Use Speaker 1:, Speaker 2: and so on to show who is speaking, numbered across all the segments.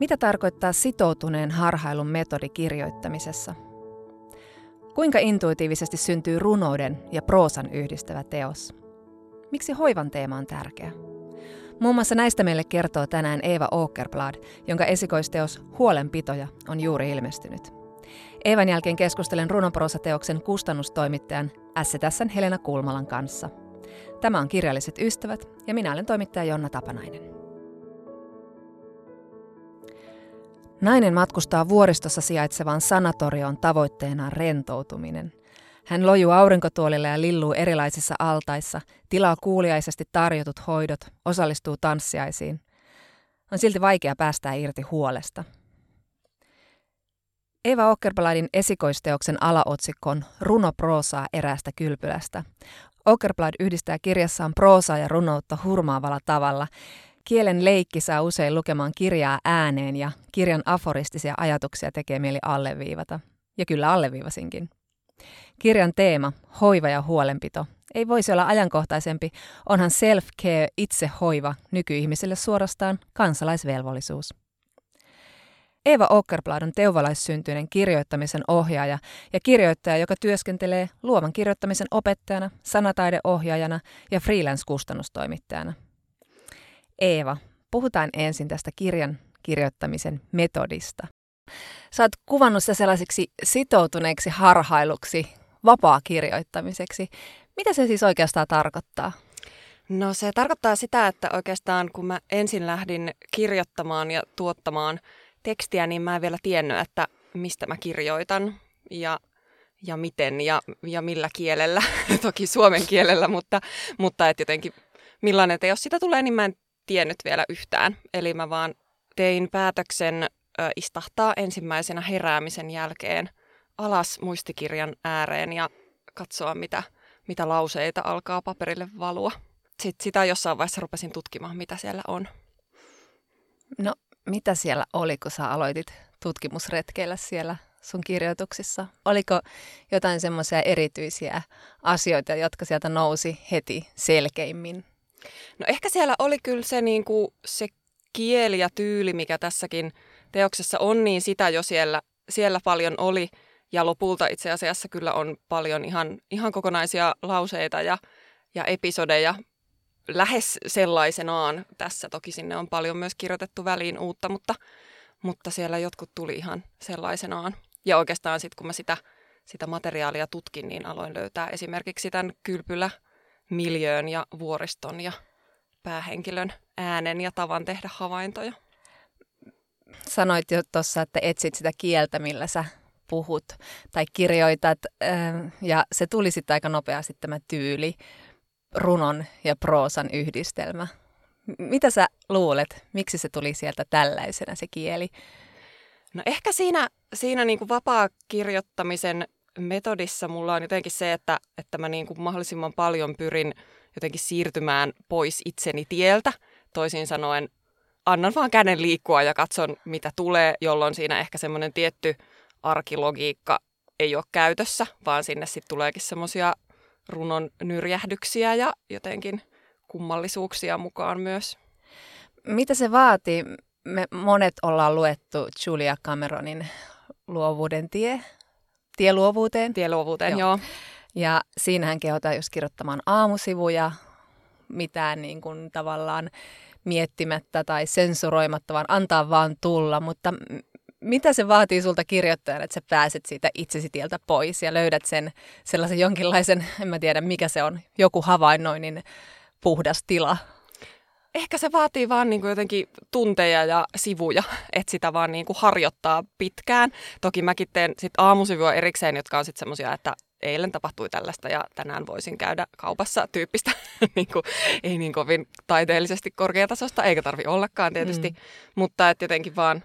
Speaker 1: Mitä tarkoittaa sitoutuneen harhailun metodi kirjoittamisessa? Kuinka intuitiivisesti syntyy runouden ja proosan yhdistävä teos? Miksi hoivan teema on tärkeä? Muun muassa näistä meille kertoo tänään Eeva Åkerblad, jonka esikoisteos Huolenpitoja on juuri ilmestynyt. Eevan jälkeen keskustelen runoproosateoksen kustannustoimittajan STSn Helena Kulmalan kanssa. Tämä on Kirjalliset ystävät ja minä olen toimittaja Jonna Tapanainen. Nainen matkustaa vuoristossa sijaitsevaan sanatorioon tavoitteenaan rentoutuminen. Hän lojuu aurinkotuolilla ja lilluu erilaisissa altaissa, tilaa kuuliaisesti tarjotut hoidot, osallistuu tanssiaisiin. On silti vaikea päästää irti huolesta. Eva Åkerbladin esikoisteoksen alaotsikko on Runo proosaa eräästä kylpylästä. Åkerblad yhdistää kirjassaan proosaa ja runoutta hurmaavalla tavalla. Kielen leikki saa usein lukemaan kirjaa ääneen ja kirjan aforistisia ajatuksia tekee mieli alleviivata. Ja kyllä alleviivasinkin. Kirjan teema, hoiva ja huolenpito, ei voisi olla ajankohtaisempi, onhan self-care, itsehoiva, nykyihmisille suorastaan kansalaisvelvollisuus. Eeva Åkerblad on teuvalaissyntyinen kirjoittamisen ohjaaja ja kirjoittaja, joka työskentelee luovan kirjoittamisen opettajana, sanataideohjaajana ja freelance-kustannustoimittajana. Eeva, puhutaan ensin tästä kirjan kirjoittamisen metodista. Sä oot kuvannut sitä sellaiseksi sitoutuneeksi harhailuksi, vapaa-kirjoittamiseksi. Mitä se siis oikeastaan tarkoittaa?
Speaker 2: No se tarkoittaa sitä, että oikeastaan kun mä ensin lähdin kirjoittamaan ja tuottamaan tekstiä, niin mä en vielä tiennyt, että mistä mä kirjoitan ja, ja miten ja, ja millä kielellä. Toki suomen kielellä, mutta, mutta et jotenkin millainen teos sitä tulee, niin mä en tiennyt vielä yhtään. Eli mä vaan tein päätöksen ö, istahtaa ensimmäisenä heräämisen jälkeen alas muistikirjan ääreen ja katsoa, mitä, mitä lauseita alkaa paperille valua. Sitten sitä jossain vaiheessa rupesin tutkimaan, mitä siellä on.
Speaker 1: No, mitä siellä oli, kun sä aloitit tutkimusretkeillä siellä sun kirjoituksissa? Oliko jotain semmoisia erityisiä asioita, jotka sieltä nousi heti selkeimmin?
Speaker 2: No ehkä siellä oli kyllä se, niin kuin, se kieli ja tyyli, mikä tässäkin teoksessa on, niin sitä jo siellä, siellä paljon oli. Ja lopulta itse asiassa kyllä on paljon ihan, ihan kokonaisia lauseita ja, ja episodeja lähes sellaisenaan tässä. Toki sinne on paljon myös kirjoitettu väliin uutta, mutta, mutta siellä jotkut tuli ihan sellaisenaan. Ja oikeastaan sitten kun mä sitä, sitä materiaalia tutkin, niin aloin löytää esimerkiksi tämän kylpylä miljöön ja vuoriston ja päähenkilön äänen ja tavan tehdä havaintoja.
Speaker 1: Sanoit jo tuossa, että etsit sitä kieltä, millä sä puhut tai kirjoitat, ja se tuli sitten aika nopeasti tämä tyyli runon ja proosan yhdistelmä. Mitä sä luulet, miksi se tuli sieltä tällaisena se kieli?
Speaker 2: No ehkä siinä, siinä niin kuin vapaa-kirjoittamisen metodissa mulla on jotenkin se, että, että mä niin kuin mahdollisimman paljon pyrin jotenkin siirtymään pois itseni tieltä. Toisin sanoen annan vaan käden liikkua ja katson, mitä tulee, jolloin siinä ehkä semmoinen tietty arkilogiikka ei ole käytössä, vaan sinne sitten tuleekin semmoisia runon nyrjähdyksiä ja jotenkin kummallisuuksia mukaan myös.
Speaker 1: Mitä se vaatii? Me monet ollaan luettu Julia Cameronin luovuuden tie, tie luovuuteen.
Speaker 2: Tie luovuuteen, joo. joo.
Speaker 1: Ja siinähän kehotaan just kirjoittamaan aamusivuja, mitään niin kuin tavallaan miettimättä tai sensuroimatta, vaan antaa vaan tulla. Mutta mitä se vaatii sulta kirjoittajana, että sä pääset siitä itsesi tieltä pois ja löydät sen sellaisen jonkinlaisen, en mä tiedä mikä se on, joku havainnoinnin puhdas tila?
Speaker 2: Ehkä se vaatii vaan niin kuin jotenkin tunteja ja sivuja, että sitä vaan niin kuin harjoittaa pitkään. Toki mäkin teen sit aamusivua erikseen, jotka on sitten semmoisia, että eilen tapahtui tällaista ja tänään voisin käydä kaupassa tyyppistä, niin kuin, ei niin kovin taiteellisesti korkeatasosta, eikä tarvi ollakaan tietysti, mm. mutta että jotenkin vaan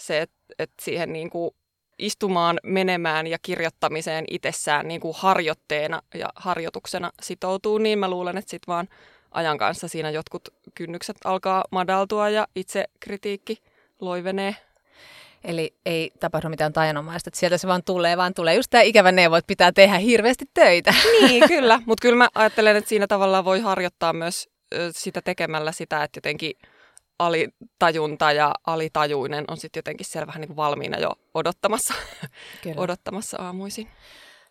Speaker 2: se, että, että siihen niin kuin istumaan, menemään ja kirjoittamiseen itsessään niin kuin harjoitteena ja harjoituksena sitoutuu, niin mä luulen, että sitten vaan ajan kanssa siinä jotkut kynnykset alkaa madaltua ja itse kritiikki loivenee.
Speaker 1: Eli ei tapahdu mitään tajanomaista, että sieltä se vaan tulee, vaan tulee just tämä ikävä neuvo, että pitää tehdä hirveästi töitä.
Speaker 2: Niin, kyllä. Mutta kyllä mä ajattelen, että siinä tavallaan voi harjoittaa myös sitä tekemällä sitä, että jotenkin alitajunta ja alitajuinen on sitten jotenkin siellä vähän niin kuin valmiina jo odottamassa, odottamassa aamuisin.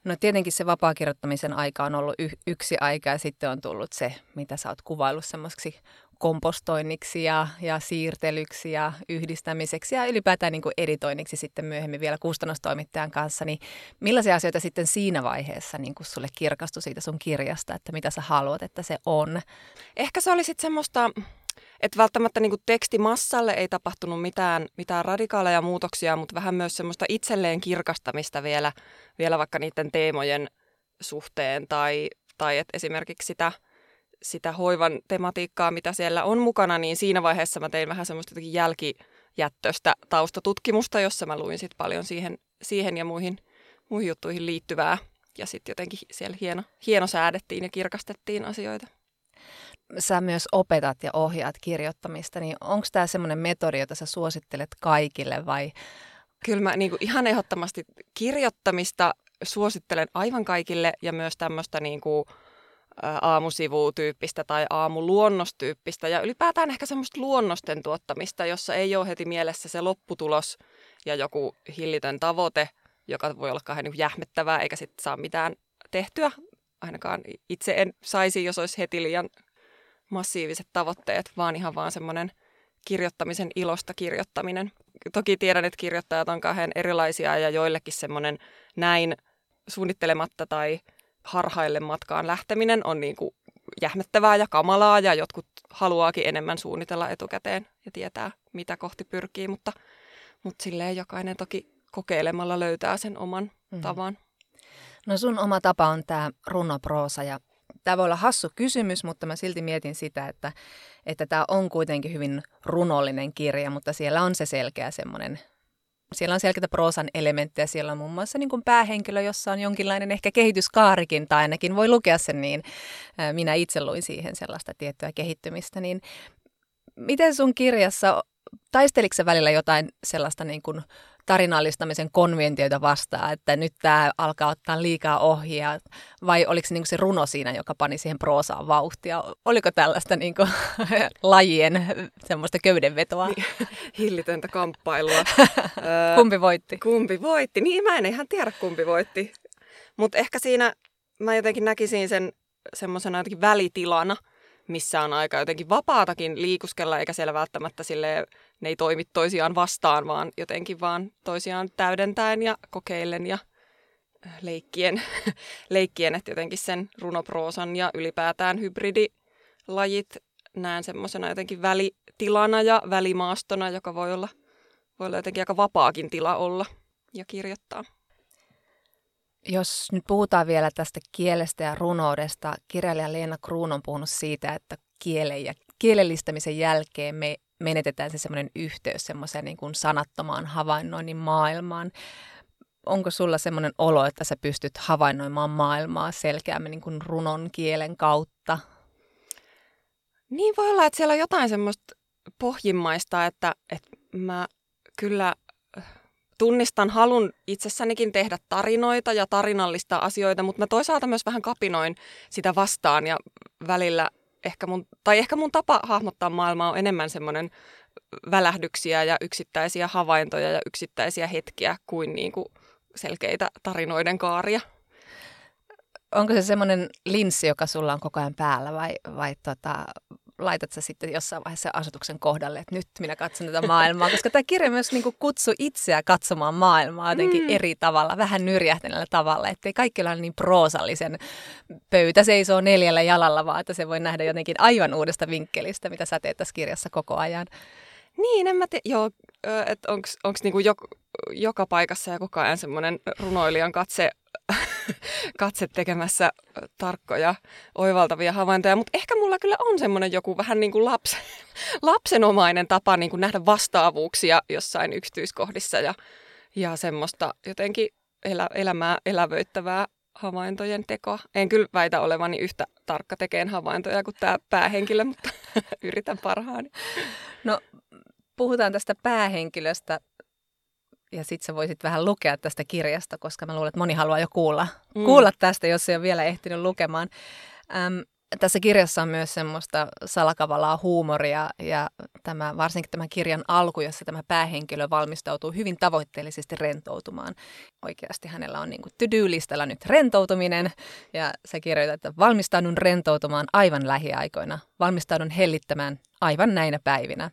Speaker 1: No tietenkin se vapaakirjoittamisen aika on ollut y- yksi aika ja sitten on tullut se, mitä sä oot kuvaillut semmoiseksi kompostoinniksi ja, ja siirtelyksi ja yhdistämiseksi ja ylipäätään niin kuin editoinniksi sitten myöhemmin vielä kustannustoimittajan kanssa, niin millaisia asioita sitten siinä vaiheessa niin kuin sulle kirkastui siitä sun kirjasta, että mitä sä haluat, että se on?
Speaker 2: Ehkä se oli sitten semmoista, että välttämättä niin tekstimassalle ei tapahtunut mitään, mitään radikaaleja muutoksia, mutta vähän myös semmoista itselleen kirkastamista vielä, vielä vaikka niiden teemojen suhteen tai, tai että esimerkiksi sitä – sitä hoivan tematiikkaa, mitä siellä on mukana, niin siinä vaiheessa mä tein vähän semmoista jälkijättöistä taustatutkimusta, jossa mä luin sit paljon siihen, siihen ja muihin, muihin juttuihin liittyvää. Ja sitten jotenkin siellä hieno, hieno säädettiin ja kirkastettiin asioita.
Speaker 1: Sä myös opetat ja ohjaat kirjoittamista, niin onko tämä semmoinen metodi, jota sä suosittelet kaikille vai?
Speaker 2: Kyllä mä niin ihan ehdottomasti kirjoittamista suosittelen aivan kaikille ja myös tämmöistä niin kuin, aamusivutyyppistä tai aamuluonnostyyppistä ja ylipäätään ehkä semmoista luonnosten tuottamista, jossa ei ole heti mielessä se lopputulos ja joku hillitön tavoite, joka voi olla kahden niin jähmettävää eikä sitten saa mitään tehtyä. Ainakaan itse en saisi, jos olisi heti liian massiiviset tavoitteet, vaan ihan vaan semmoinen kirjoittamisen ilosta kirjoittaminen. Toki tiedän, että kirjoittajat on kahden erilaisia ja joillekin semmoinen näin suunnittelematta tai – harhaille matkaan lähteminen on niin kuin jähmettävää ja kamalaa ja jotkut haluaakin enemmän suunnitella etukäteen ja tietää, mitä kohti pyrkii, mutta, mutta silleen jokainen toki kokeilemalla löytää sen oman mm-hmm. tavan.
Speaker 1: No sun oma tapa on tämä runoproosa ja tämä voi olla hassu kysymys, mutta mä silti mietin sitä, että että tämä on kuitenkin hyvin runollinen kirja, mutta siellä on se selkeä semmoinen siellä on selkeitä proosan elementtejä. Siellä on muun muassa niin kuin päähenkilö, jossa on jonkinlainen ehkä kehityskaarikin, tai ainakin voi lukea sen niin. Minä itse luin siihen sellaista tiettyä kehittymistä. Niin miten sun kirjassa, taisteliko välillä jotain sellaista niin kuin tarinallistamisen konventioita vastaan, että nyt tämä alkaa ottaa liikaa ohjaa, vai oliko se niin se runo siinä, joka pani siihen proosaan vauhtia? Oliko tällaista niin kuin, lajien semmoista köydenvetoa? Niin,
Speaker 2: hillitöntä kamppailua.
Speaker 1: kumpi voitti?
Speaker 2: Kumpi voitti? Niin, mä en ihan tiedä kumpi voitti. Mutta ehkä siinä mä jotenkin näkisin sen semmoisena jotenkin välitilana, missä on aika jotenkin vapaatakin liikuskella, eikä siellä välttämättä sille ne ei toimi toisiaan vastaan, vaan jotenkin vaan toisiaan täydentäen ja kokeillen ja äh, leikkien, leikkien että jotenkin sen runoproosan ja ylipäätään hybridilajit näen semmoisena jotenkin välitilana ja välimaastona, joka voi olla, voi olla jotenkin aika vapaakin tila olla ja kirjoittaa.
Speaker 1: Jos nyt puhutaan vielä tästä kielestä ja runoudesta, kirjailija Leena Kruun on puhunut siitä, että kielen ja kielellistämisen jälkeen me menetetään se semmoinen yhteys semmoiseen niin kuin sanattomaan havainnoinnin maailmaan. Onko sulla semmoinen olo, että sä pystyt havainnoimaan maailmaa selkeämmin niin kuin runon kielen kautta?
Speaker 2: Niin voi olla, että siellä on jotain semmoista pohjimmaista, että, että mä kyllä tunnistan halun itsessänikin tehdä tarinoita ja tarinallista asioita, mutta mä toisaalta myös vähän kapinoin sitä vastaan ja välillä ehkä mun, tai ehkä mun tapa hahmottaa maailmaa on enemmän semmoinen välähdyksiä ja yksittäisiä havaintoja ja yksittäisiä hetkiä kuin, niin kuin selkeitä tarinoiden kaaria.
Speaker 1: Onko se semmoinen linssi, joka sulla on koko ajan päällä vai, vai tota, laitat sä sitten jossain vaiheessa asetuksen kohdalle, että nyt minä katson tätä maailmaa, koska tämä kirja myös niin kuin kutsu itseä katsomaan maailmaa jotenkin mm. eri tavalla, vähän nyrjähtäneellä tavalla, ettei kaikki ole niin proosallisen pöytä seisoo neljällä jalalla, vaan että se voi nähdä jotenkin aivan uudesta vinkkelistä, mitä sä teet tässä kirjassa koko ajan.
Speaker 2: Niin, en mä tiedä, joo, että onko niinku joka, joka paikassa ja koko ajan semmoinen runoilijan katse katse tekemässä tarkkoja, oivaltavia havaintoja, mutta ehkä mulla kyllä on semmoinen joku vähän niin kuin lapsen, lapsenomainen tapa niin kuin nähdä vastaavuuksia jossain yksityiskohdissa ja, ja semmoista jotenkin elä, elämää elävöittävää havaintojen tekoa. En kyllä väitä olevani yhtä tarkka tekeen havaintoja kuin tämä päähenkilö, mutta yritän parhaani.
Speaker 1: No puhutaan tästä päähenkilöstä ja sitten sä voisit vähän lukea tästä kirjasta, koska mä luulen, että moni haluaa jo kuulla, mm. kuulla tästä, jos ei ole vielä ehtinyt lukemaan. Äm, tässä kirjassa on myös semmoista salakavalaa huumoria ja tämä, varsinkin tämän kirjan alku, jossa tämä päähenkilö valmistautuu hyvin tavoitteellisesti rentoutumaan. Oikeasti hänellä on niin kuin to-do-listalla nyt rentoutuminen ja se kirjoittaa, että valmistaudun rentoutumaan aivan lähiaikoina, valmistaudun hellittämään aivan näinä päivinä.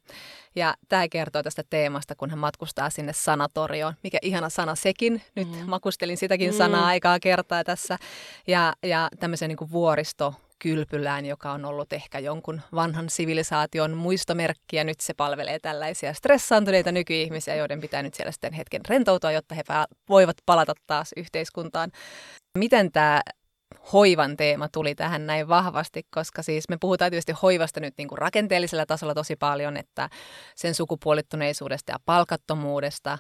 Speaker 1: Ja tämä kertoo tästä teemasta, kun hän matkustaa sinne sanatorioon. Mikä ihana sana sekin. Nyt mm. makustelin sitäkin mm. sanaa aikaa kertaa tässä. Ja, ja tämmöisen niin vuoristo kylpylään, joka on ollut ehkä jonkun vanhan sivilisaation muistomerkki, ja nyt se palvelee tällaisia stressaantuneita nykyihmisiä, joiden pitää nyt siellä sitten hetken rentoutua, jotta he voivat palata taas yhteiskuntaan. Miten tämä hoivan teema tuli tähän näin vahvasti, koska siis me puhutaan tietysti hoivasta nyt niin kuin rakenteellisella tasolla tosi paljon, että sen sukupuolittuneisuudesta ja palkattomuudesta,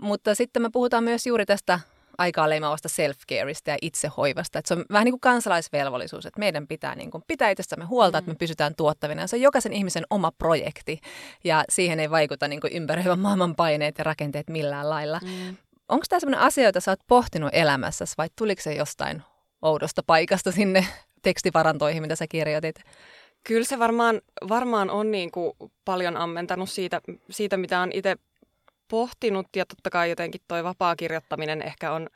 Speaker 1: mutta sitten me puhutaan myös juuri tästä aikaa leimaavasta self-careista ja itsehoivasta. Että se on vähän niin kuin kansalaisvelvollisuus, että meidän pitää niin kuin pitää itsestämme huolta, mm. että me mm. pysytään tuottavina. Se on jokaisen ihmisen oma projekti ja siihen ei vaikuta niin kuin ympäröivän maailman paineet ja rakenteet millään lailla. Mm. Onko tämä sellainen asia, jota sä oot pohtinut elämässäsi vai tuliko se jostain oudosta paikasta sinne tekstivarantoihin, mitä sä kirjoitit?
Speaker 2: Kyllä se varmaan, varmaan on niin kuin paljon ammentanut siitä, siitä, mitä on itse pohtinut ja totta kai jotenkin toi vapaa kirjoittaminen ehkä on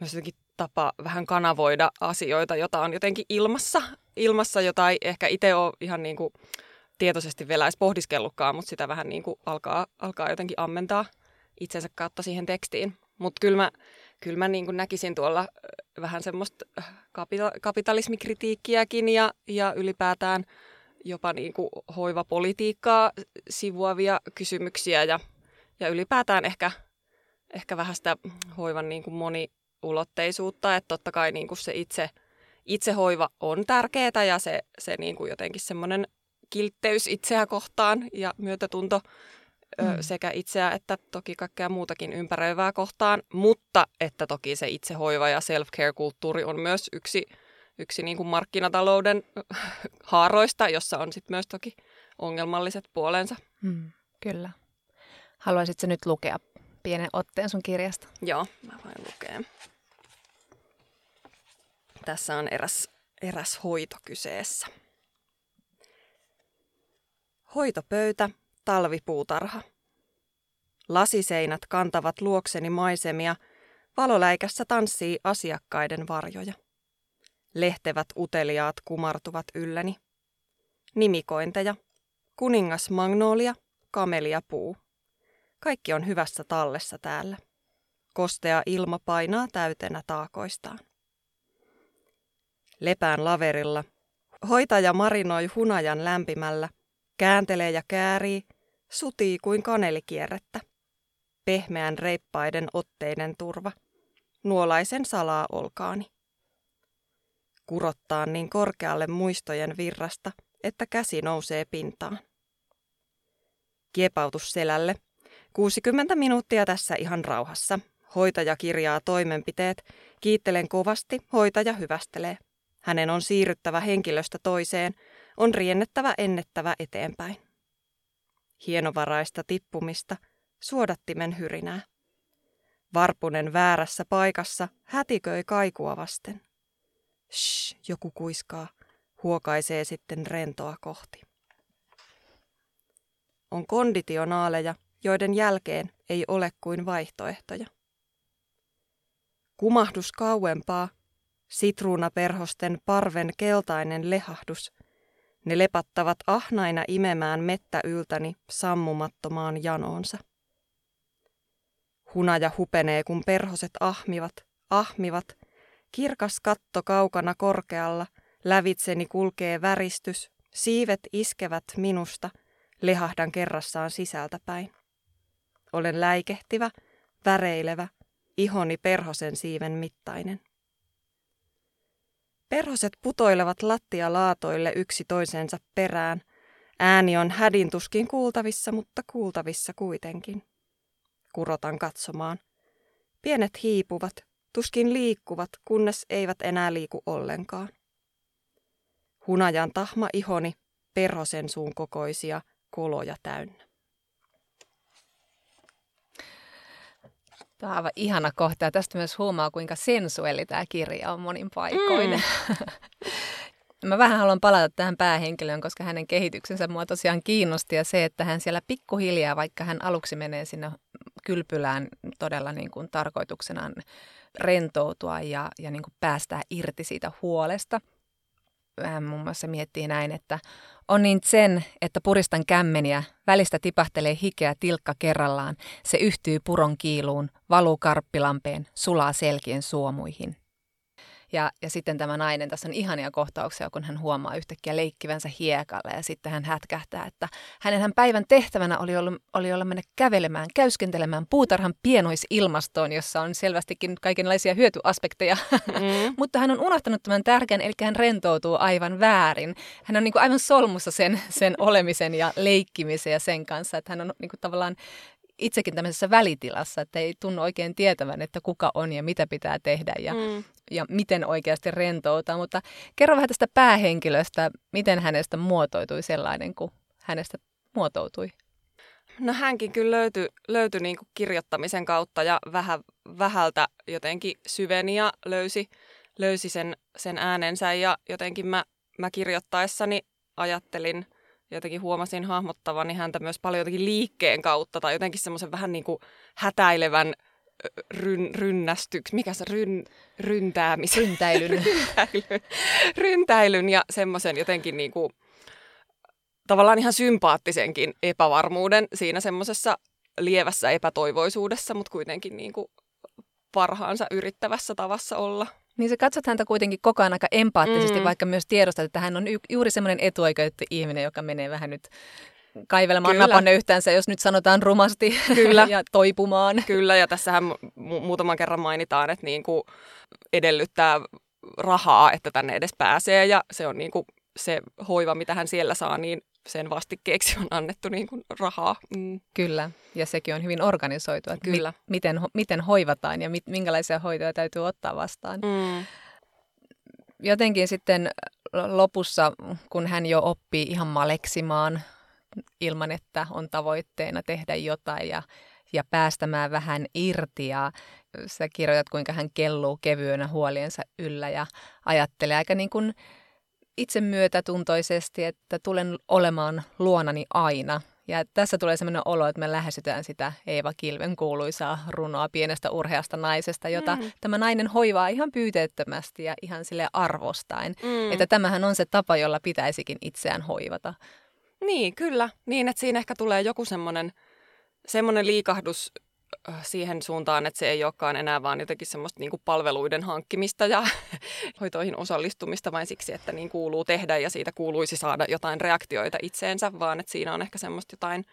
Speaker 2: myös jotenkin tapa vähän kanavoida asioita, jota on jotenkin ilmassa, ilmassa jota ei ehkä itse ole ihan niin kuin tietoisesti vielä edes pohdiskellutkaan, mutta sitä vähän niin kuin alkaa, alkaa jotenkin ammentaa itsensä kautta siihen tekstiin. Mutta kyllä mä, kyllä mä niin kuin näkisin tuolla vähän semmoista kapita- kapitalismikritiikkiäkin ja, ja ylipäätään jopa niin kuin hoivapolitiikkaa sivuavia kysymyksiä ja ja ylipäätään ehkä, ehkä vähän sitä hoivan niin kuin moniulotteisuutta, että totta kai niin kuin se itse, itsehoiva on tärkeää ja se, se niin kuin jotenkin semmoinen kiltteys itseä kohtaan ja myötätunto mm. sekä itseä että toki kaikkea muutakin ympäröivää kohtaan, mutta että toki se itsehoiva ja self-care-kulttuuri on myös yksi, yksi niin kuin markkinatalouden haaroista, jossa on sitten myös toki ongelmalliset puolensa.
Speaker 1: Mm, kyllä. Haluaisitko nyt lukea pienen otteen sun kirjasta?
Speaker 2: Joo, mä voin lukea. Tässä on eräs, eräs hoito kyseessä. Hoitopöytä, talvipuutarha. Lasiseinät kantavat luokseni maisemia, valoläikässä tanssii asiakkaiden varjoja. Lehtevät uteliaat kumartuvat ylläni. Nimikointeja. Kuningas Magnolia, kamelia puu. Kaikki on hyvässä tallessa täällä. Kostea ilma painaa täytenä taakoistaan. Lepään laverilla. Hoitaja marinoi hunajan lämpimällä. Kääntelee ja käärii, sutii kuin kanelikierrettä. Pehmeän reippaiden otteiden turva. Nuolaisen salaa olkaani. Kurottaa niin korkealle muistojen virrasta, että käsi nousee pintaan. Kiepautus selälle – 60 minuuttia tässä ihan rauhassa. Hoitaja kirjaa toimenpiteet. Kiittelen kovasti, hoitaja hyvästelee. Hänen on siirryttävä henkilöstä toiseen, on riennettävä ennettävä eteenpäin. Hienovaraista tippumista, suodattimen hyrinää. Varpunen väärässä paikassa hätiköi kaikua vasten. Shh, joku kuiskaa, huokaisee sitten rentoa kohti. On konditionaaleja, joiden jälkeen ei ole kuin vaihtoehtoja. Kumahdus kauempaa, sitruunaperhosten parven keltainen lehahdus, ne lepattavat ahnaina imemään mettä yltäni sammumattomaan janoonsa. Hunaja hupenee, kun perhoset ahmivat, ahmivat, kirkas katto kaukana korkealla, lävitseni kulkee väristys, siivet iskevät minusta, lehahdan kerrassaan sisältäpäin. Olen läikehtivä, väreilevä, ihoni perhosen siiven mittainen. Perhoset putoilevat lattialaatoille yksi toisensa perään. Ääni on hädintuskin kuultavissa, mutta kuultavissa kuitenkin. Kurotan katsomaan. Pienet hiipuvat, tuskin liikkuvat, kunnes eivät enää liiku ollenkaan. Hunajan tahma ihoni, perhosen suun kokoisia, koloja täynnä.
Speaker 1: Tämä on aivan ihana kohta ja tästä myös huomaa, kuinka sensuelli tämä kirja on monin paikoin. Mm. Mä vähän haluan palata tähän päähenkilöön, koska hänen kehityksensä mua tosiaan kiinnosti ja se, että hän siellä pikkuhiljaa, vaikka hän aluksi menee sinne kylpylään todella niin kuin tarkoituksenaan rentoutua ja, ja niin kuin päästää irti siitä huolesta. Hän muun muassa miettii näin, että on niin sen, että puristan kämmeniä, välistä tipahtelee hikeä tilkka kerrallaan, se yhtyy puron kiiluun, valuu karppilampeen, sulaa selkien suomuihin. Ja, ja sitten tämä nainen, tässä on ihania kohtauksia, kun hän huomaa yhtäkkiä leikkivänsä hiekalla ja sitten hän hätkähtää, että hänen hän päivän tehtävänä oli, ollut, oli olla mennä kävelemään, käyskentelemään puutarhan pienoisilmastoon, jossa on selvästikin kaikenlaisia hyötyaspekteja. Mm. Mutta hän on unohtanut tämän tärkeän, eli hän rentoutuu aivan väärin. Hän on niin kuin aivan solmussa sen, sen olemisen ja leikkimisen ja sen kanssa, että hän on niin kuin tavallaan itsekin tämmöisessä välitilassa, että ei tunnu oikein tietävän, että kuka on ja mitä pitää tehdä ja, mm. ja miten oikeasti rentoutaa. Mutta kerro vähän tästä päähenkilöstä, miten hänestä muotoutui sellainen kuin hänestä muotoutui.
Speaker 2: No hänkin kyllä löytyi, löytyi niin kuin kirjoittamisen kautta ja vähän, vähältä jotenkin syveni ja löysi, löysi sen, sen äänensä ja jotenkin mä, mä kirjoittaessani ajattelin – jotenkin huomasin hahmottavani häntä myös paljon jotenkin liikkeen kautta tai jotenkin semmoisen vähän niin kuin hätäilevän ryn, rynnästyksi, mikä se ryn, ryntäämisen?
Speaker 1: Ryntäilyn.
Speaker 2: ryntäilyn. ryntäilyn ja semmoisen jotenkin niin kuin, tavallaan ihan sympaattisenkin epävarmuuden siinä semmoisessa lievässä epätoivoisuudessa, mutta kuitenkin niin kuin parhaansa yrittävässä tavassa olla.
Speaker 1: Niin sä katsot häntä kuitenkin koko ajan aika empaattisesti, mm. vaikka myös tiedostat, että hän on y- juuri semmoinen etuoikeutettu ihminen, joka menee vähän nyt kaivelemaan Kyllä. napanne yhtäänsä, jos nyt sanotaan rumasti Kyllä. ja toipumaan.
Speaker 2: Kyllä, ja tässähän mu- muutaman kerran mainitaan, että niin kuin edellyttää rahaa, että tänne edes pääsee, ja se on niin kuin se hoiva, mitä hän siellä saa, niin sen vastikkeeksi on annettu niin kuin rahaa. Mm.
Speaker 1: Kyllä, ja sekin on hyvin organisoitu, että Kyllä. Mi- miten, miten hoivataan ja mit, minkälaisia hoitoja täytyy ottaa vastaan. Mm. Jotenkin sitten lopussa, kun hän jo oppii ihan maleksimaan ilman, että on tavoitteena tehdä jotain ja, ja päästämään vähän irti ja sä kirjoitat, kuinka hän kelluu kevyenä huoliensa yllä ja ajattelee aika niin kuin itsemyötätuntoisesti, että tulen olemaan luonani aina. Ja tässä tulee sellainen olo, että me lähestytään sitä Eeva Kilven kuuluisaa runoa pienestä urheasta naisesta, jota mm. tämä nainen hoivaa ihan pyyteettömästi ja ihan sille arvostaen. Mm. Että tämähän on se tapa, jolla pitäisikin itseään hoivata.
Speaker 2: Niin, kyllä. Niin, että siinä ehkä tulee joku semmoinen semmoinen liikahdus siihen suuntaan, että se ei olekaan enää vaan jotenkin semmoista niin palveluiden hankkimista ja hoitoihin osallistumista vain siksi, että niin kuuluu tehdä ja siitä kuuluisi saada jotain reaktioita itseensä, vaan että siinä on ehkä semmoista jotain,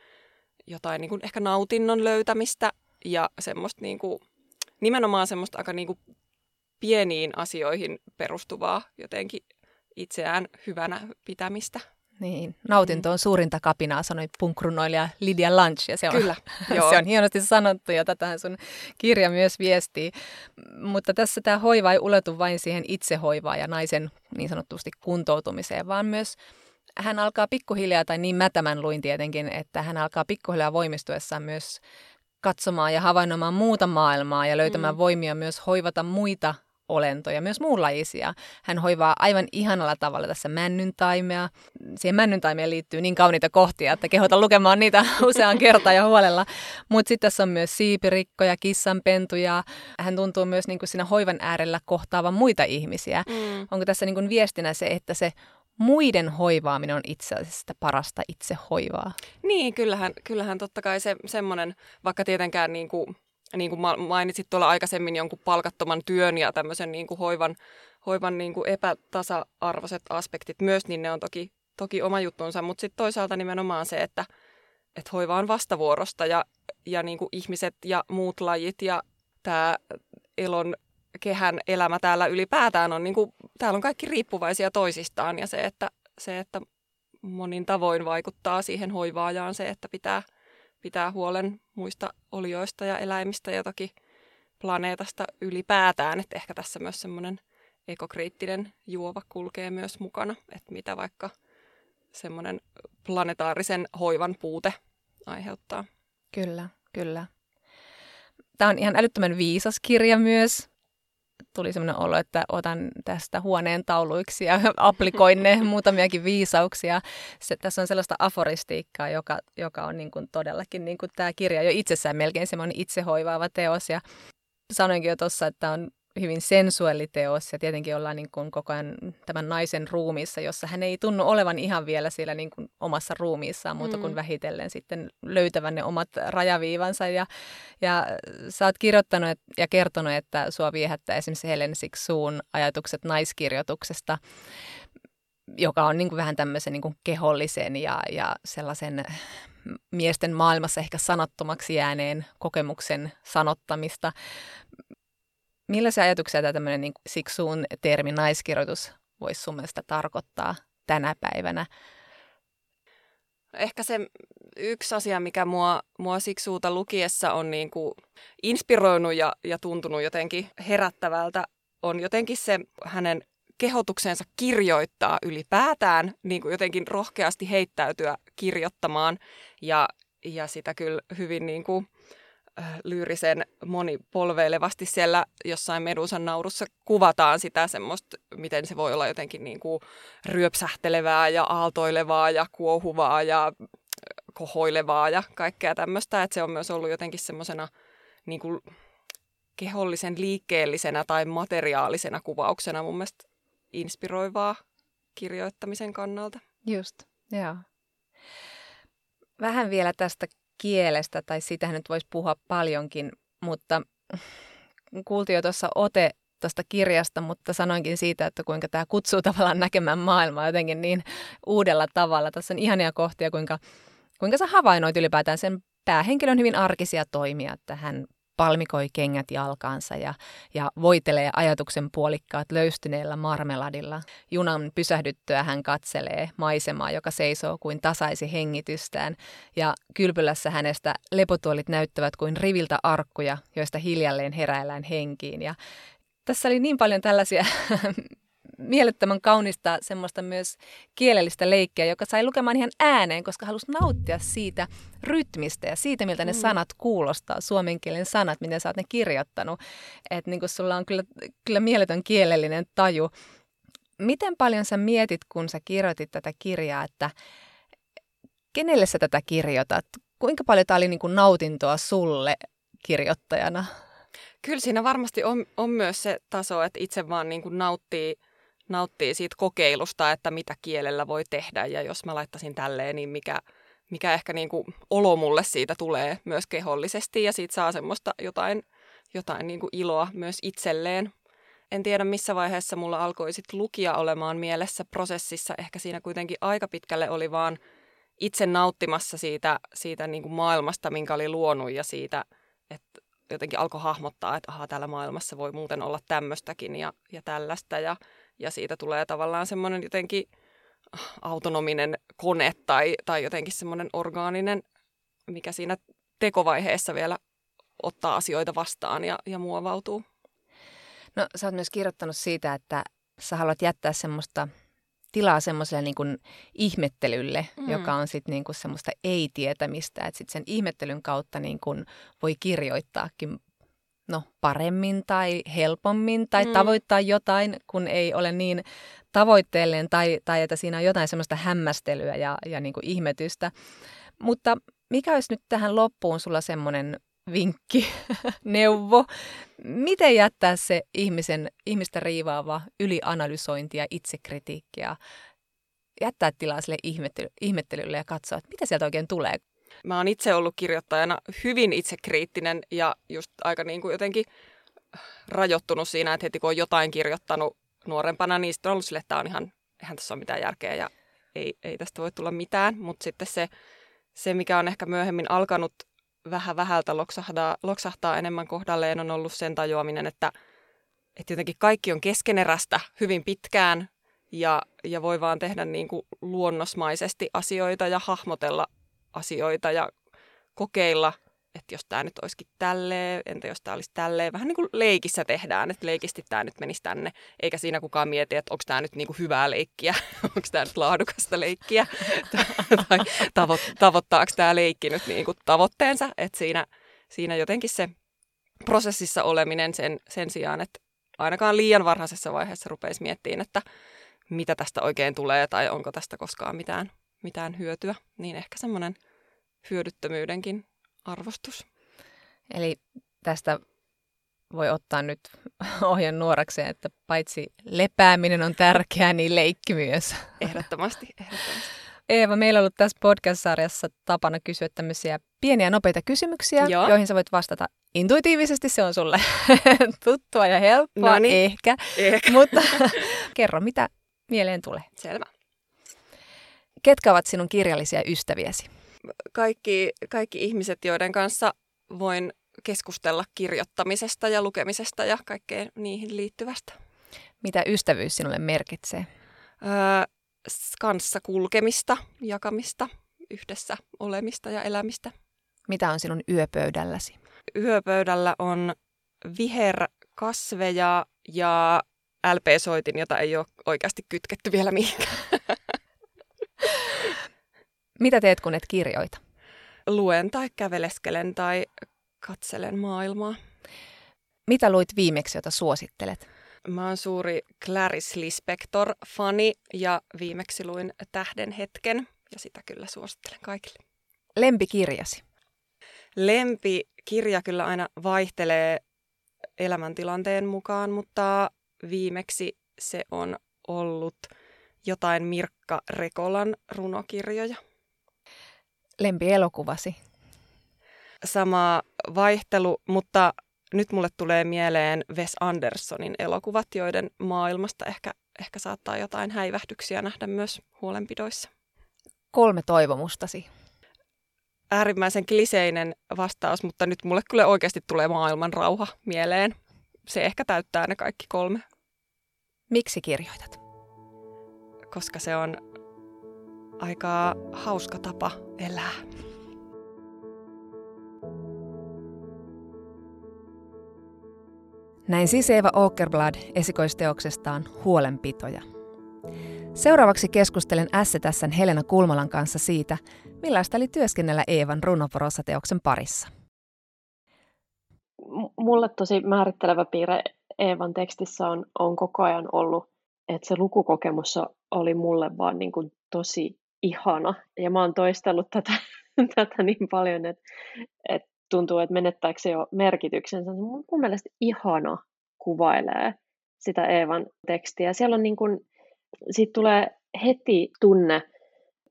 Speaker 2: jotain niin ehkä nautinnon löytämistä ja semmoista niin kuin, nimenomaan semmoista aika niin kuin pieniin asioihin perustuvaa jotenkin itseään hyvänä pitämistä.
Speaker 1: Niin, nautinto on suurinta kapinaa, sanoi punkrunoilija Lydia Lunch, ja se on,
Speaker 2: Kyllä, joo.
Speaker 1: se on hienosti sanottu, ja tätähän sun kirja myös viestii. Mutta tässä tämä hoiva ei uletu vain siihen itsehoivaan ja naisen niin sanotusti kuntoutumiseen, vaan myös hän alkaa pikkuhiljaa, tai niin mä tämän luin tietenkin, että hän alkaa pikkuhiljaa voimistuessaan myös katsomaan ja havainnoimaan muuta maailmaa ja löytämään mm. voimia myös hoivata muita olentoja, myös muunlajisia. Hän hoivaa aivan ihanalla tavalla tässä männyntaimea. Siihen männyntaimeen liittyy niin kauniita kohtia, että kehotan lukemaan niitä useaan kertaan ja huolella. Mutta sitten tässä on myös siipirikkoja, kissanpentuja. Hän tuntuu myös niin kuin siinä hoivan äärellä kohtaavan muita ihmisiä. Mm. Onko tässä niin kuin viestinä se, että se muiden hoivaaminen on itse asiassa sitä parasta itsehoivaa?
Speaker 2: Niin, kyllähän, kyllähän totta kai se semmoinen, vaikka tietenkään niin kuin niin kuin mainitsit tuolla aikaisemmin jonkun palkattoman työn ja tämmöisen niin kuin hoivan, hoivan niin kuin epätasa-arvoiset aspektit myös, niin ne on toki, toki oma juttunsa, mutta sitten toisaalta nimenomaan se, että, että hoiva on vastavuorosta ja, ja niin kuin ihmiset ja muut lajit ja tämä elon kehän elämä täällä ylipäätään on, niin kuin, täällä on kaikki riippuvaisia toisistaan ja se, että, se, että monin tavoin vaikuttaa siihen hoivaajaan se, että pitää – pitää huolen muista olioista ja eläimistä ja toki planeetasta ylipäätään. Että ehkä tässä myös semmoinen ekokriittinen juova kulkee myös mukana, että mitä vaikka semmoinen planetaarisen hoivan puute aiheuttaa.
Speaker 1: Kyllä, kyllä. Tämä on ihan älyttömän viisas kirja myös. Tuli sellainen olo, että otan tästä huoneen tauluiksi ja applikoin ne muutamiakin viisauksia. Se, tässä on sellaista aforistiikkaa, joka, joka on niin kuin todellakin niin kuin tämä kirja jo itsessään melkein semmoinen itsehoivaava teos. Ja sanoinkin jo tuossa, että on hyvin sensuelliteos ja tietenkin ollaan niin kuin koko ajan tämän naisen ruumiissa, jossa hän ei tunnu olevan ihan vielä siellä niin kuin omassa ruumiissaan muuta kuin mm. vähitellen sitten löytävän ne omat rajaviivansa. Ja, ja sä oot kirjoittanut ja kertonut, että sua viehättää esimerkiksi Helen Siksuun ajatukset naiskirjoituksesta, joka on niin kuin vähän tämmöisen niin kuin kehollisen ja, ja sellaisen miesten maailmassa ehkä sanattomaksi jääneen kokemuksen sanottamista. Millaisia ajatuksia tämä tämmöinen niin siksuun termi naiskirjoitus voisi sun mielestä tarkoittaa tänä päivänä?
Speaker 2: Ehkä se yksi asia, mikä mua, mua siksuuta lukiessa on niin kuin inspiroinut ja, ja tuntunut jotenkin herättävältä, on jotenkin se hänen kehotuksensa kirjoittaa ylipäätään, niin kuin jotenkin rohkeasti heittäytyä kirjoittamaan ja, ja sitä kyllä hyvin niin kuin, lyyrisen monipolveilevasti siellä jossain Medusan naurussa kuvataan sitä semmoista, miten se voi olla jotenkin niin kuin ryöpsähtelevää ja aaltoilevaa ja kuohuvaa ja äh, kohoilevaa ja kaikkea tämmöistä. Että se on myös ollut jotenkin semmoisena niin kuin kehollisen liikkeellisenä tai materiaalisena kuvauksena mun mielestä inspiroivaa kirjoittamisen kannalta.
Speaker 1: Just, joo. Vähän vielä tästä kielestä, tai sitähän nyt voisi puhua paljonkin, mutta kuultiin jo tuossa ote tuosta kirjasta, mutta sanoinkin siitä, että kuinka tämä kutsuu tavallaan näkemään maailmaa jotenkin niin uudella tavalla. Tässä on ihania kohtia, kuinka, kuinka sä havainnoit ylipäätään sen päähenkilön hyvin arkisia toimia, että hän palmikoi kengät jalkaansa ja, ja voitelee ajatuksen puolikkaat löystyneellä marmeladilla. Junan pysähdyttyä hän katselee maisemaa, joka seisoo kuin tasaisi hengitystään, ja kylpylässä hänestä lepotuolit näyttävät kuin riviltä arkkuja, joista hiljalleen heräillään henkiin. Ja tässä oli niin paljon tällaisia mielettömän kaunista semmoista myös kielellistä leikkiä, joka sai lukemaan ihan ääneen, koska halusi nauttia siitä rytmistä ja siitä, miltä ne mm. sanat kuulostaa, suomen kielen sanat, miten sä oot ne kirjoittanut. Että niin sulla on kyllä, kyllä mieletön kielellinen taju. Miten paljon sä mietit, kun sä kirjoitit tätä kirjaa, että kenelle sä tätä kirjoitat? Kuinka paljon tämä oli niin kuin nautintoa sulle kirjoittajana?
Speaker 2: Kyllä siinä varmasti on, on myös se taso, että itse vaan niin kuin nauttii – nauttii siitä kokeilusta, että mitä kielellä voi tehdä ja jos mä laittaisin tälleen, niin mikä, mikä ehkä niin kuin olo mulle siitä tulee myös kehollisesti ja siitä saa semmoista jotain, jotain niin kuin iloa myös itselleen. En tiedä missä vaiheessa mulla alkoi sit lukija olemaan mielessä prosessissa. Ehkä siinä kuitenkin aika pitkälle oli vaan itse nauttimassa siitä, siitä niin kuin maailmasta, minkä oli luonut ja siitä, että jotenkin alkoi hahmottaa, että aha, täällä maailmassa voi muuten olla tämmöistäkin ja, ja tällaista. Ja ja siitä tulee tavallaan semmoinen jotenkin autonominen kone tai, tai jotenkin semmoinen orgaaninen, mikä siinä tekovaiheessa vielä ottaa asioita vastaan ja, ja muovautuu.
Speaker 1: No sä oot myös kirjoittanut siitä, että sä haluat jättää semmoista tilaa semmoiselle niin kuin ihmettelylle, mm. joka on sitten niin kuin semmoista ei-tietämistä, että sitten sen ihmettelyn kautta niin kuin voi kirjoittaakin no, paremmin tai helpommin tai mm. tavoittaa jotain, kun ei ole niin tavoitteellinen tai, tai että siinä on jotain semmoista hämmästelyä ja, ja niin kuin ihmetystä. Mutta mikä olisi nyt tähän loppuun sulla semmoinen vinkki, neuvo, miten jättää se ihmisen, ihmistä riivaava ylianalysointi ja itsekritiikkiä, jättää tilaa sille ihmettely, ihmettelylle ja katsoa, että mitä sieltä oikein tulee,
Speaker 2: Mä oon itse ollut kirjoittajana hyvin itsekriittinen ja just aika niin kuin jotenkin rajoittunut siinä, että heti kun on jotain kirjoittanut nuorempana, niin sitten on ollut sille, että on ihan, eihän tässä ole mitään järkeä ja ei, ei tästä voi tulla mitään. Mutta sitten se, se, mikä on ehkä myöhemmin alkanut vähän vähältä loksahtaa, loksahtaa enemmän kohdalleen, on ollut sen tajuaminen, että, että jotenkin kaikki on keskenerästä hyvin pitkään ja, ja voi vaan tehdä niin kuin luonnosmaisesti asioita ja hahmotella asioita ja kokeilla, että jos tämä nyt olisikin tälleen, entä jos tämä olisi tälleen. Vähän niin kuin leikissä tehdään, että leikisti tämä nyt menisi tänne, eikä siinä kukaan mieti, että onko tämä nyt niin kuin hyvää leikkiä, onko tämä nyt laadukasta leikkiä, tai tavo- tavoittaako tämä leikki nyt niin kuin tavoitteensa. Että siinä, siinä jotenkin se prosessissa oleminen sen, sen sijaan, että, ainakaan liian varhaisessa vaiheessa rupeisi miettimään, että mitä tästä oikein tulee tai onko tästä koskaan mitään, mitään hyötyä, niin ehkä semmoinen hyödyttömyydenkin arvostus.
Speaker 1: Eli tästä voi ottaa nyt ohjan nuorakseen, että paitsi lepääminen on tärkeää, niin leikki myös.
Speaker 2: Ehdottomasti, ehdottomasti.
Speaker 1: Eeva, meillä on ollut tässä podcast-sarjassa tapana kysyä tämmöisiä pieniä nopeita kysymyksiä, Joo. joihin sä voit vastata intuitiivisesti. Se on sulle tuttua ja helppoa, Noniin. ehkä. ehkä. Mutta kerro, mitä mieleen tulee?
Speaker 2: Selvä.
Speaker 1: Ketkä ovat sinun kirjallisia ystäviäsi?
Speaker 2: Kaikki, kaikki ihmiset, joiden kanssa voin keskustella kirjoittamisesta ja lukemisesta ja kaikkeen niihin liittyvästä.
Speaker 1: Mitä ystävyys sinulle merkitsee?
Speaker 2: Öö, kanssa kulkemista, jakamista, yhdessä olemista ja elämistä.
Speaker 1: Mitä on sinun yöpöydälläsi?
Speaker 2: Yöpöydällä on viherkasveja ja LP-soitin, jota ei ole oikeasti kytketty vielä mihinkään.
Speaker 1: Mitä teet, kun et kirjoita?
Speaker 2: Luen tai käveleskelen tai katselen maailmaa.
Speaker 1: Mitä luit viimeksi, jota suosittelet?
Speaker 2: Mä oon suuri Clarice Lispector-fani ja viimeksi luin Tähden hetken ja sitä kyllä suosittelen kaikille.
Speaker 1: Lempikirjasi?
Speaker 2: Lempikirja kyllä aina vaihtelee elämäntilanteen mukaan, mutta viimeksi se on ollut jotain Mirkka Rekolan runokirjoja.
Speaker 1: Lempielokuvasi?
Speaker 2: Sama vaihtelu, mutta nyt mulle tulee mieleen Wes Andersonin elokuvat, joiden maailmasta ehkä, ehkä saattaa jotain häivähdyksiä nähdä myös huolenpidoissa.
Speaker 1: Kolme toivomustasi.
Speaker 2: Äärimmäisen kliseinen vastaus, mutta nyt mulle kyllä oikeasti tulee maailman rauha mieleen. Se ehkä täyttää ne kaikki kolme.
Speaker 1: Miksi kirjoitat?
Speaker 2: Koska se on aika hauska tapa elää.
Speaker 1: Näin siis Eeva Åkerblad esikoisteoksestaan Huolenpitoja. Seuraavaksi keskustelen STSn Helena Kulmalan kanssa siitä, millaista oli työskennellä Eevan runoporossa-teoksen parissa.
Speaker 3: Mulle tosi määrittelevä piirre Eevan tekstissä on, on koko ajan ollut, että se lukukokemus oli mulle vaan niin kuin tosi ihana. Ja mä oon toistellut tätä, tätä niin paljon, että, että tuntuu, että menettääkö se jo merkityksensä. Mun, mielestä ihana kuvailee sitä Eevan tekstiä. Siellä on niin kuin, siitä tulee heti tunne,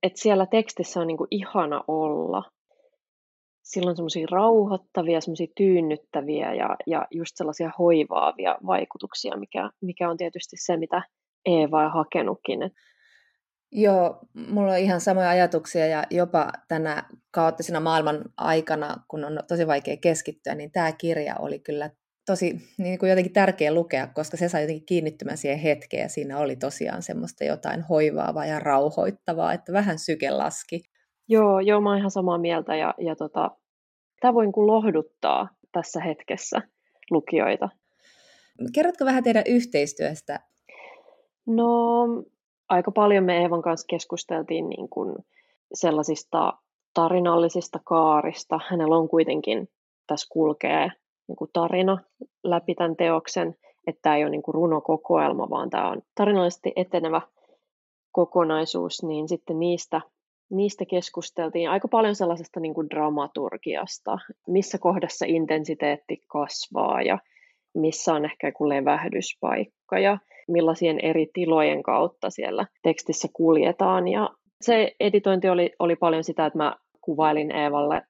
Speaker 3: että siellä tekstissä on niin kuin ihana olla. Sillä on semmoisia rauhoittavia, semmoisia tyynnyttäviä ja, ja just sellaisia hoivaavia vaikutuksia, mikä, mikä on tietysti se, mitä Eeva on hakenutkin.
Speaker 1: Joo, mulla on ihan samoja ajatuksia ja jopa tänä kaoottisena maailman aikana, kun on tosi vaikea keskittyä, niin tämä kirja oli kyllä tosi niin kuin jotenkin tärkeä lukea, koska se sai jotenkin kiinnittymään siihen hetkeen ja siinä oli tosiaan semmoista jotain hoivaavaa ja rauhoittavaa, että vähän syke laski.
Speaker 3: Joo, joo mä oon ihan samaa mieltä ja, ja tota, tämä voi niin lohduttaa tässä hetkessä lukijoita.
Speaker 1: Kerrotko vähän teidän yhteistyöstä?
Speaker 3: No aika paljon me Eevan kanssa keskusteltiin niin kuin sellaisista tarinallisista kaarista. Hänellä on kuitenkin, tässä kulkee niin kuin tarina läpi tämän teoksen, että tämä ei ole niin kuin runokokoelma, vaan tämä on tarinallisesti etenevä kokonaisuus, niin sitten niistä, niistä keskusteltiin aika paljon sellaisesta niin kuin dramaturgiasta, missä kohdassa intensiteetti kasvaa ja missä on ehkä joku levähdyspaikka ja millaisien eri tilojen kautta siellä tekstissä kuljetaan. Ja se editointi oli, oli paljon sitä, että mä kuvailin Eevalle,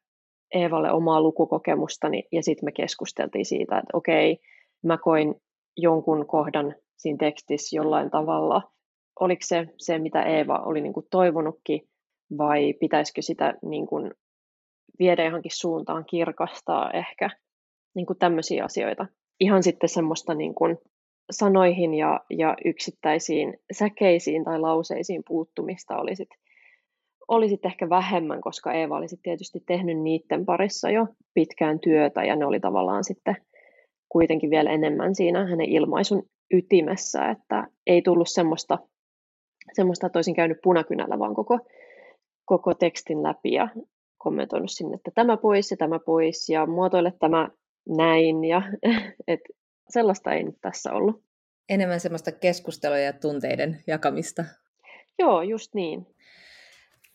Speaker 3: Eevalle omaa lukukokemustani ja sitten me keskusteltiin siitä, että okei, mä koin jonkun kohdan siinä tekstissä jollain tavalla. Oliko se se, mitä Eeva oli niin kuin toivonutkin, vai pitäisikö sitä niin kuin viedä johonkin suuntaan, kirkastaa ehkä niin kuin tämmöisiä asioita. Ihan sitten semmoista niin kuin sanoihin ja, ja yksittäisiin säkeisiin tai lauseisiin puuttumista oli sitten oli sit ehkä vähemmän, koska Eeva oli sit tietysti tehnyt niiden parissa jo pitkään työtä ja ne oli tavallaan sitten kuitenkin vielä enemmän siinä hänen ilmaisun ytimessä, että ei tullut semmoista, semmoista että olisin käynyt punakynällä, vaan koko, koko tekstin läpi ja kommentoinut sinne, että tämä pois ja tämä pois ja muotoile tämä näin ja et sellaista ei nyt tässä ollut.
Speaker 4: Enemmän semmoista keskustelua ja tunteiden jakamista.
Speaker 3: Joo, just niin.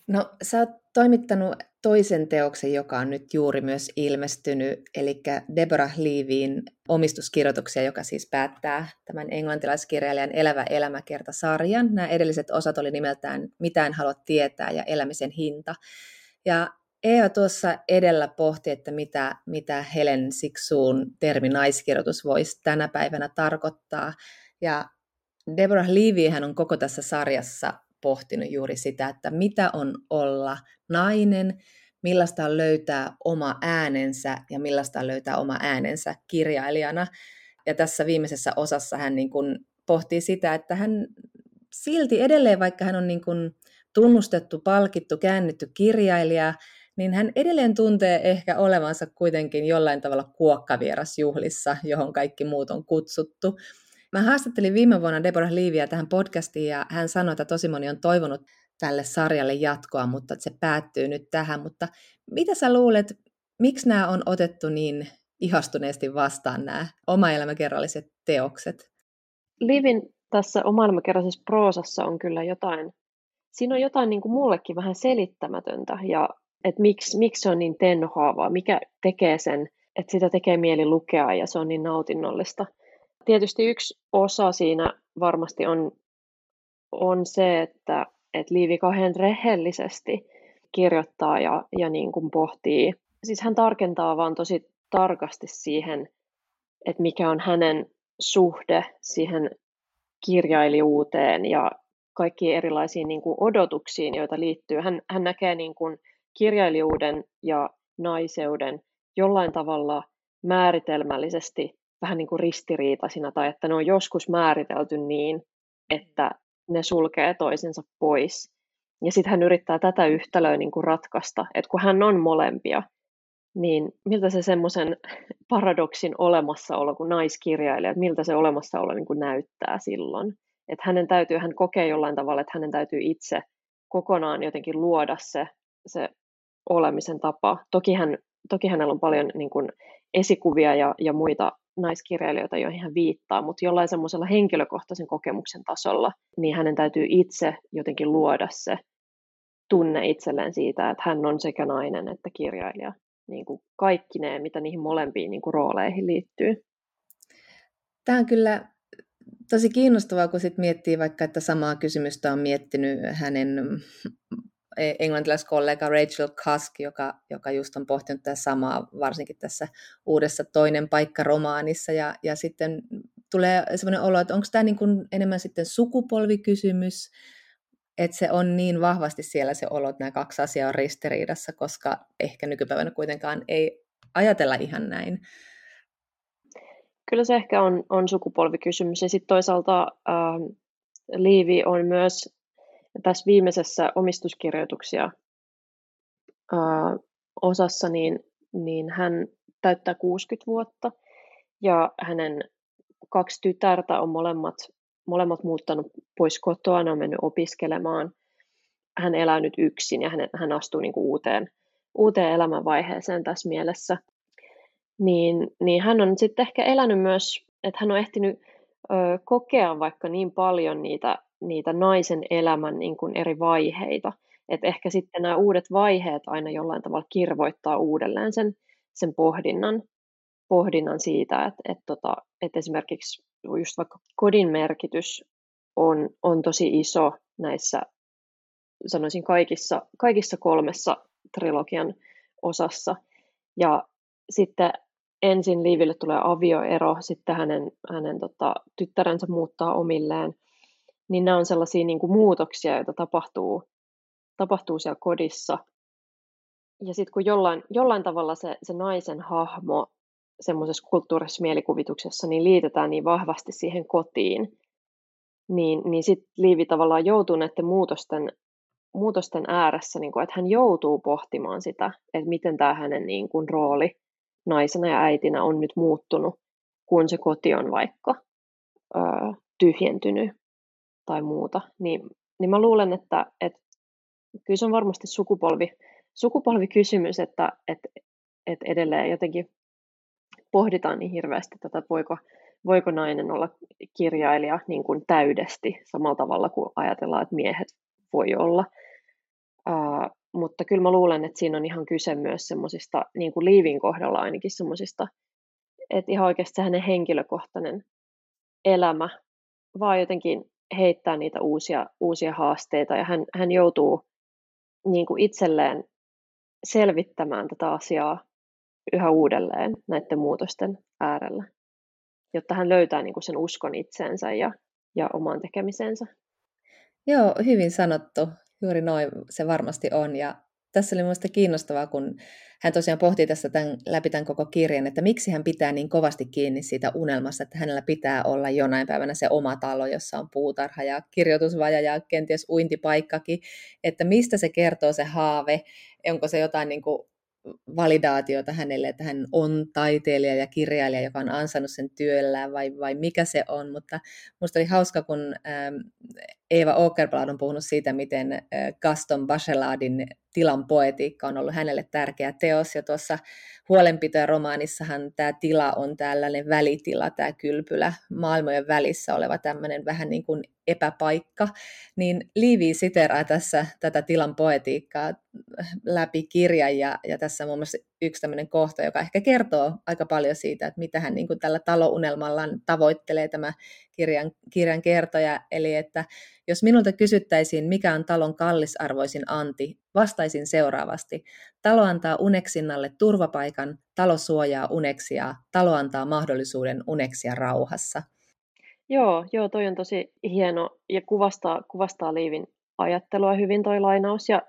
Speaker 4: No, sä oot toimittanut toisen teoksen, joka on nyt juuri myös ilmestynyt, eli Deborah Leavyin omistuskirjoituksia, joka siis päättää tämän englantilaiskirjailijan Elävä elämäkerta-sarjan. Nämä edelliset osat oli nimeltään Mitä en halua tietää ja Elämisen hinta. Ja Eeva tuossa edellä pohti, että mitä, mitä Helen Siksuun termi naiskirjoitus voisi tänä päivänä tarkoittaa. Ja Deborah Levy hän on koko tässä sarjassa pohtinut juuri sitä, että mitä on olla nainen, millaista on löytää oma äänensä ja millaista on löytää oma äänensä kirjailijana. Ja tässä viimeisessä osassa hän niin kuin pohtii sitä, että hän silti edelleen, vaikka hän on niin kuin tunnustettu, palkittu, käännetty kirjailija, niin hän edelleen tuntee ehkä olevansa kuitenkin jollain tavalla kuokkavieras juhlissa, johon kaikki muut on kutsuttu. Mä haastattelin viime vuonna Deborah Leavyä tähän podcastiin ja hän sanoi, että tosi moni on toivonut tälle sarjalle jatkoa, mutta se päättyy nyt tähän. Mutta mitä sä luulet, miksi nämä on otettu niin ihastuneesti vastaan nämä oma-elämäkerralliset teokset?
Speaker 3: Livin tässä oma-elämäkerrallisessa proosassa on kyllä jotain, siinä on jotain niin kuin mullekin vähän selittämätöntä ja että miksi, miksi se on niin tenhoavaa, mikä tekee sen, että sitä tekee mieli lukea ja se on niin nautinnollista. Tietysti yksi osa siinä varmasti on, on se, että, että Liivi kauhean rehellisesti kirjoittaa ja, ja niin kuin pohtii. Siis hän tarkentaa vaan tosi tarkasti siihen, että mikä on hänen suhde siihen kirjailijuuteen ja kaikkiin erilaisiin niin kuin odotuksiin, joita liittyy. Hän, hän näkee niin kuin kirjailijuuden ja naiseuden jollain tavalla määritelmällisesti vähän niin kuin ristiriitaisina tai että ne on joskus määritelty niin, että ne sulkee toisensa pois. Ja sitten hän yrittää tätä yhtälöä niin kuin ratkaista, että kun hän on molempia, niin miltä se semmoisen paradoksin olemassaolo kuin naiskirjailija, että miltä se olemassaolo niin kuin näyttää silloin. Että hänen täytyy, hän kokee jollain tavalla, että hänen täytyy itse kokonaan jotenkin luoda se, se olemisen tapa. Toki, hän, toki hänellä on paljon niin kuin, esikuvia ja, ja muita naiskirjailijoita, joihin hän viittaa, mutta jollain semmoisella henkilökohtaisen kokemuksen tasolla, niin hänen täytyy itse jotenkin luoda se tunne itselleen siitä, että hän on sekä nainen että kirjailija. Niin kuin kaikki ne, mitä niihin molempiin niin kuin rooleihin liittyy.
Speaker 4: Tämä on kyllä tosi kiinnostavaa, kun sit miettii vaikka, että samaa kysymystä on miettinyt hänen englantilaiskollega Rachel Cusk, joka, joka just on pohtinut tätä samaa, varsinkin tässä uudessa toinen paikka romaanissa, ja, ja sitten tulee sellainen olo, että onko tämä niin kuin enemmän sitten sukupolvikysymys, että se on niin vahvasti siellä se olo, että nämä kaksi asiaa on ristiriidassa, koska ehkä nykypäivänä kuitenkaan ei ajatella ihan näin.
Speaker 3: Kyllä se ehkä on, on sukupolvikysymys, ja sitten toisaalta äh, Liivi on myös tässä viimeisessä omistuskirjoituksia ää, osassa, niin, niin hän täyttää 60 vuotta ja hänen kaksi tytärtä on molemmat, molemmat muuttanut pois kotoa, ne on mennyt opiskelemaan. Hän elää nyt yksin ja hän, hän astuu niin kuin uuteen, uuteen elämänvaiheeseen tässä mielessä. Niin, niin hän on sitten ehkä elänyt myös, että hän on ehtinyt ö, kokea vaikka niin paljon niitä niitä naisen elämän niin kuin eri vaiheita. Et ehkä sitten nämä uudet vaiheet aina jollain tavalla kirvoittaa uudelleen sen, sen pohdinnan, pohdinnan siitä, että et tota, et esimerkiksi just vaikka kodin merkitys on, on tosi iso näissä, sanoisin kaikissa, kaikissa kolmessa trilogian osassa. Ja sitten ensin Liiville tulee avioero, sitten hänen, hänen tota, tyttärensä muuttaa omilleen – niin nämä on sellaisia niin kuin muutoksia, joita tapahtuu, tapahtuu siellä kodissa. Ja sitten kun jollain, jollain tavalla se, se naisen hahmo semmoisessa kulttuurisessa mielikuvituksessa niin liitetään niin vahvasti siihen kotiin, niin, niin sitten Liivi tavallaan joutuu näiden muutosten, muutosten ääressä, niin kuin, että hän joutuu pohtimaan sitä, että miten tämä hänen niin kuin, rooli naisena ja äitinä on nyt muuttunut, kun se koti on vaikka ö, tyhjentynyt tai muuta, niin, niin mä luulen, että, että kyllä se on varmasti sukupolvi, sukupolvikysymys, että, että, että edelleen jotenkin pohditaan niin hirveästi tätä, voiko, voiko nainen olla kirjailija niin kuin täydesti samalla tavalla kuin ajatellaan, että miehet voi olla. Uh, mutta kyllä mä luulen, että siinä on ihan kyse myös semmoisista, niin kuin Liivin kohdalla ainakin semmoisista, että ihan oikeasti hänen henkilökohtainen elämä vaan jotenkin heittää niitä uusia, uusia haasteita ja hän, hän joutuu niin kuin itselleen selvittämään tätä asiaa yhä uudelleen näiden muutosten äärellä, jotta hän löytää niin kuin sen uskon itseensä ja, ja omaan tekemisensä.
Speaker 4: Joo, hyvin sanottu. Juuri noin se varmasti on. Ja tässä oli mielestäni kiinnostavaa, kun hän tosiaan pohtii tässä tämän, läpi tämän koko kirjan, että miksi hän pitää niin kovasti kiinni siitä unelmasta, että hänellä pitää olla jonain päivänä se oma talo, jossa on puutarha ja kirjoitusvaja ja kenties uintipaikkakin, että mistä se kertoo se haave, onko se jotain niin kuin validaatiota hänelle, että hän on taiteilija ja kirjailija, joka on ansainnut sen työllään vai, vai mikä se on, mutta minusta oli hauska, kun ähm, Eeva Åkerblad on puhunut siitä, miten Gaston Bacheladin tilan poetiikka on ollut hänelle tärkeä teos, ja tuossa huolenpitoja romaanissahan tämä tila on tällainen välitila, tämä kylpylä, maailmojen välissä oleva tämmöinen vähän niin kuin epäpaikka, niin Liivi siteraa tässä tätä tilan poetiikkaa läpi kirjan, ja, ja tässä muun muassa yksi tämmöinen kohta, joka ehkä kertoo aika paljon siitä, että mitä hän niin kuin tällä talounelmallaan tavoittelee tämä kirjan, kirjan kertoja, eli että jos minulta kysyttäisiin, mikä on talon kallisarvoisin anti, vastaisin seuraavasti. Talo antaa uneksinnalle turvapaikan, talo suojaa uneksia, talo antaa mahdollisuuden uneksia rauhassa.
Speaker 3: Joo, joo, toi on tosi hieno ja kuvastaa, kuvastaa Liivin ajattelua hyvin toi lainaus ja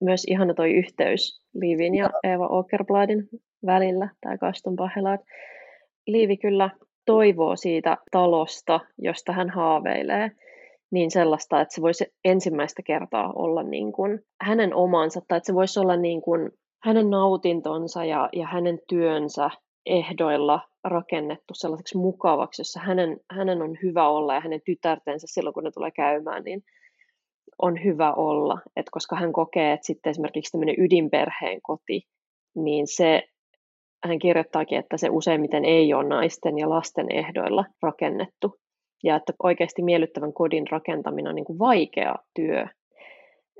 Speaker 3: myös ihana toi yhteys Liivin ja Eva Åkerbladin välillä, tämä Gaston Pahelad. Liivi kyllä toivoo siitä talosta, josta hän haaveilee, niin sellaista, että se voisi ensimmäistä kertaa olla niin kuin hänen omansa, tai että se voisi olla niin kuin hänen nautintonsa ja, ja hänen työnsä ehdoilla rakennettu sellaiseksi mukavaksi, jossa hänen, hänen on hyvä olla ja hänen tytärtensä silloin, kun ne tulee käymään, niin on hyvä olla. Et koska hän kokee, että sitten esimerkiksi tämmöinen ydinperheen koti, niin se, hän kirjoittaakin, että se useimmiten ei ole naisten ja lasten ehdoilla rakennettu. Ja että oikeasti miellyttävän kodin rakentaminen on niin kuin vaikea työ.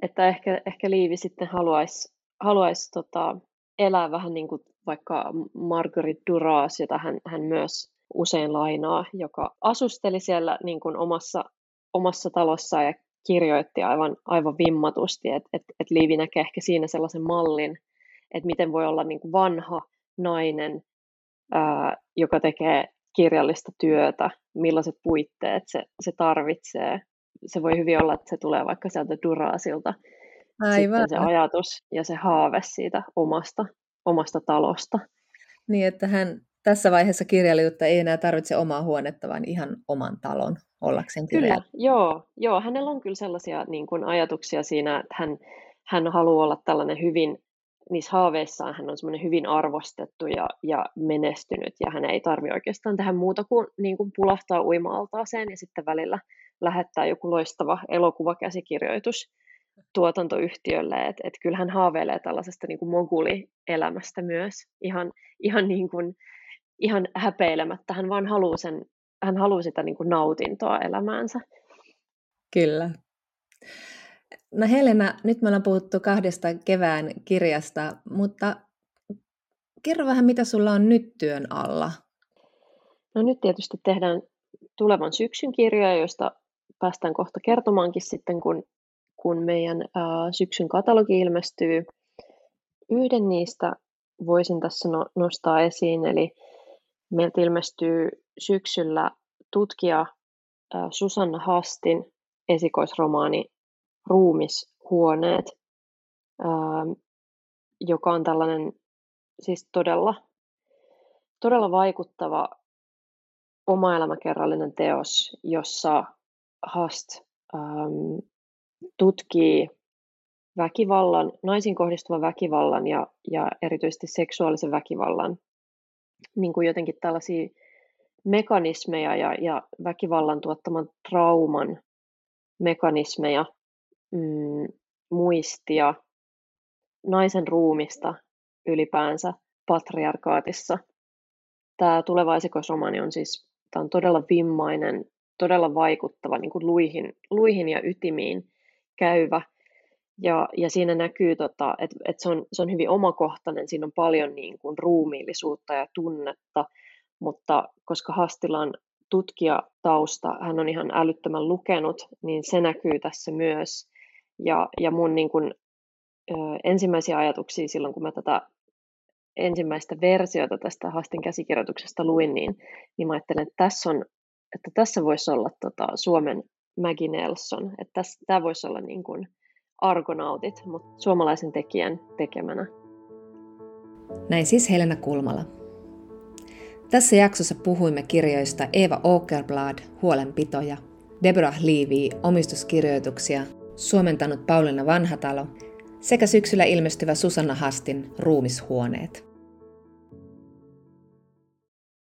Speaker 3: Että ehkä, ehkä Liivi sitten haluaisi haluais, tota, elää vähän niin kuin vaikka Marguerite Duras, jota hän, hän myös usein lainaa, joka asusteli siellä niin kuin omassa, omassa talossaan ja kirjoitti aivan, aivan vimmatusti, että et, et Liivi näkee ehkä siinä sellaisen mallin, että miten voi olla niin kuin vanha nainen, ää, joka tekee kirjallista työtä, millaiset puitteet se, se tarvitsee. Se voi hyvin olla, että se tulee vaikka sieltä Durasilta, Aivan. Sitten se ajatus ja se haave siitä omasta, omasta talosta.
Speaker 4: Niin, että hän tässä vaiheessa kirjailijuutta ei enää tarvitse omaa huonetta, vaan ihan oman talon ollakseen
Speaker 3: Kyllä, joo, joo. Hänellä on kyllä sellaisia niin kuin ajatuksia siinä, että hän, hän haluaa olla tällainen hyvin, niissä haaveissaan hän on semmoinen hyvin arvostettu ja, ja menestynyt, ja hän ei tarvitse oikeastaan tähän muuta kuin, niin kuin pulahtaa uima-altaaseen ja sitten välillä lähettää joku loistava elokuvakäsikirjoitus tuotantoyhtiölle, että et kyllä hän haaveilee tällaisesta niin kuin mogulielämästä myös. Ihan, ihan, niin kuin, ihan häpeilemättä. Hän vaan haluaa, sen, hän haluaa sitä niin kuin nautintoa elämäänsä.
Speaker 4: Kyllä. No Helena, nyt me ollaan puhuttu kahdesta kevään kirjasta, mutta kerro vähän, mitä sulla on nyt työn alla?
Speaker 3: No nyt tietysti tehdään tulevan syksyn kirjoja, joista päästään kohta kertomaankin sitten, kun kun meidän ää, syksyn katalogi ilmestyy. Yhden niistä voisin tässä no, nostaa esiin, eli meiltä ilmestyy syksyllä tutkija Susanna Hastin esikoisromaani Ruumishuoneet, joka on tällainen siis todella, todella vaikuttava oma elämäkerrallinen teos, jossa Hast ähm, tutkii väkivallan, naisiin kohdistuvan väkivallan ja, ja erityisesti seksuaalisen väkivallan niin kuin jotenkin tällaisia mekanismeja ja, ja väkivallan tuottaman trauman mekanismeja, mm, muistia, naisen ruumista ylipäänsä patriarkaatissa. Tämä tuleva esikoisromaani on siis tämä on todella vimmainen, todella vaikuttava niin kuin luihin, luihin ja ytimiin käyvä. Ja, ja siinä näkyy, tota, että et se, on, se on hyvin omakohtainen, siinä on paljon niin kuin ruumiillisuutta ja tunnetta, mutta koska Hastilan tutkijatausta, hän on ihan älyttömän lukenut, niin se näkyy tässä myös. Ja, ja mun niin kuin, ö, ensimmäisiä ajatuksia silloin, kun mä tätä ensimmäistä versiota tästä Hastin käsikirjoituksesta luin, niin, niin mä ajattelen, että tässä, on, että tässä voisi olla tota Suomen Maggie Nelson, että tämä voisi olla niin kuin argonautit, mutta suomalaisen tekijän tekemänä.
Speaker 4: Näin siis Helena Kulmala. Tässä jaksossa puhuimme kirjoista Eva Åkerblad, Huolenpitoja, Deborah Levy, omistuskirjoituksia, suomentanut Pauliina Vanhatalo sekä syksyllä ilmestyvä Susanna Hastin Ruumishuoneet.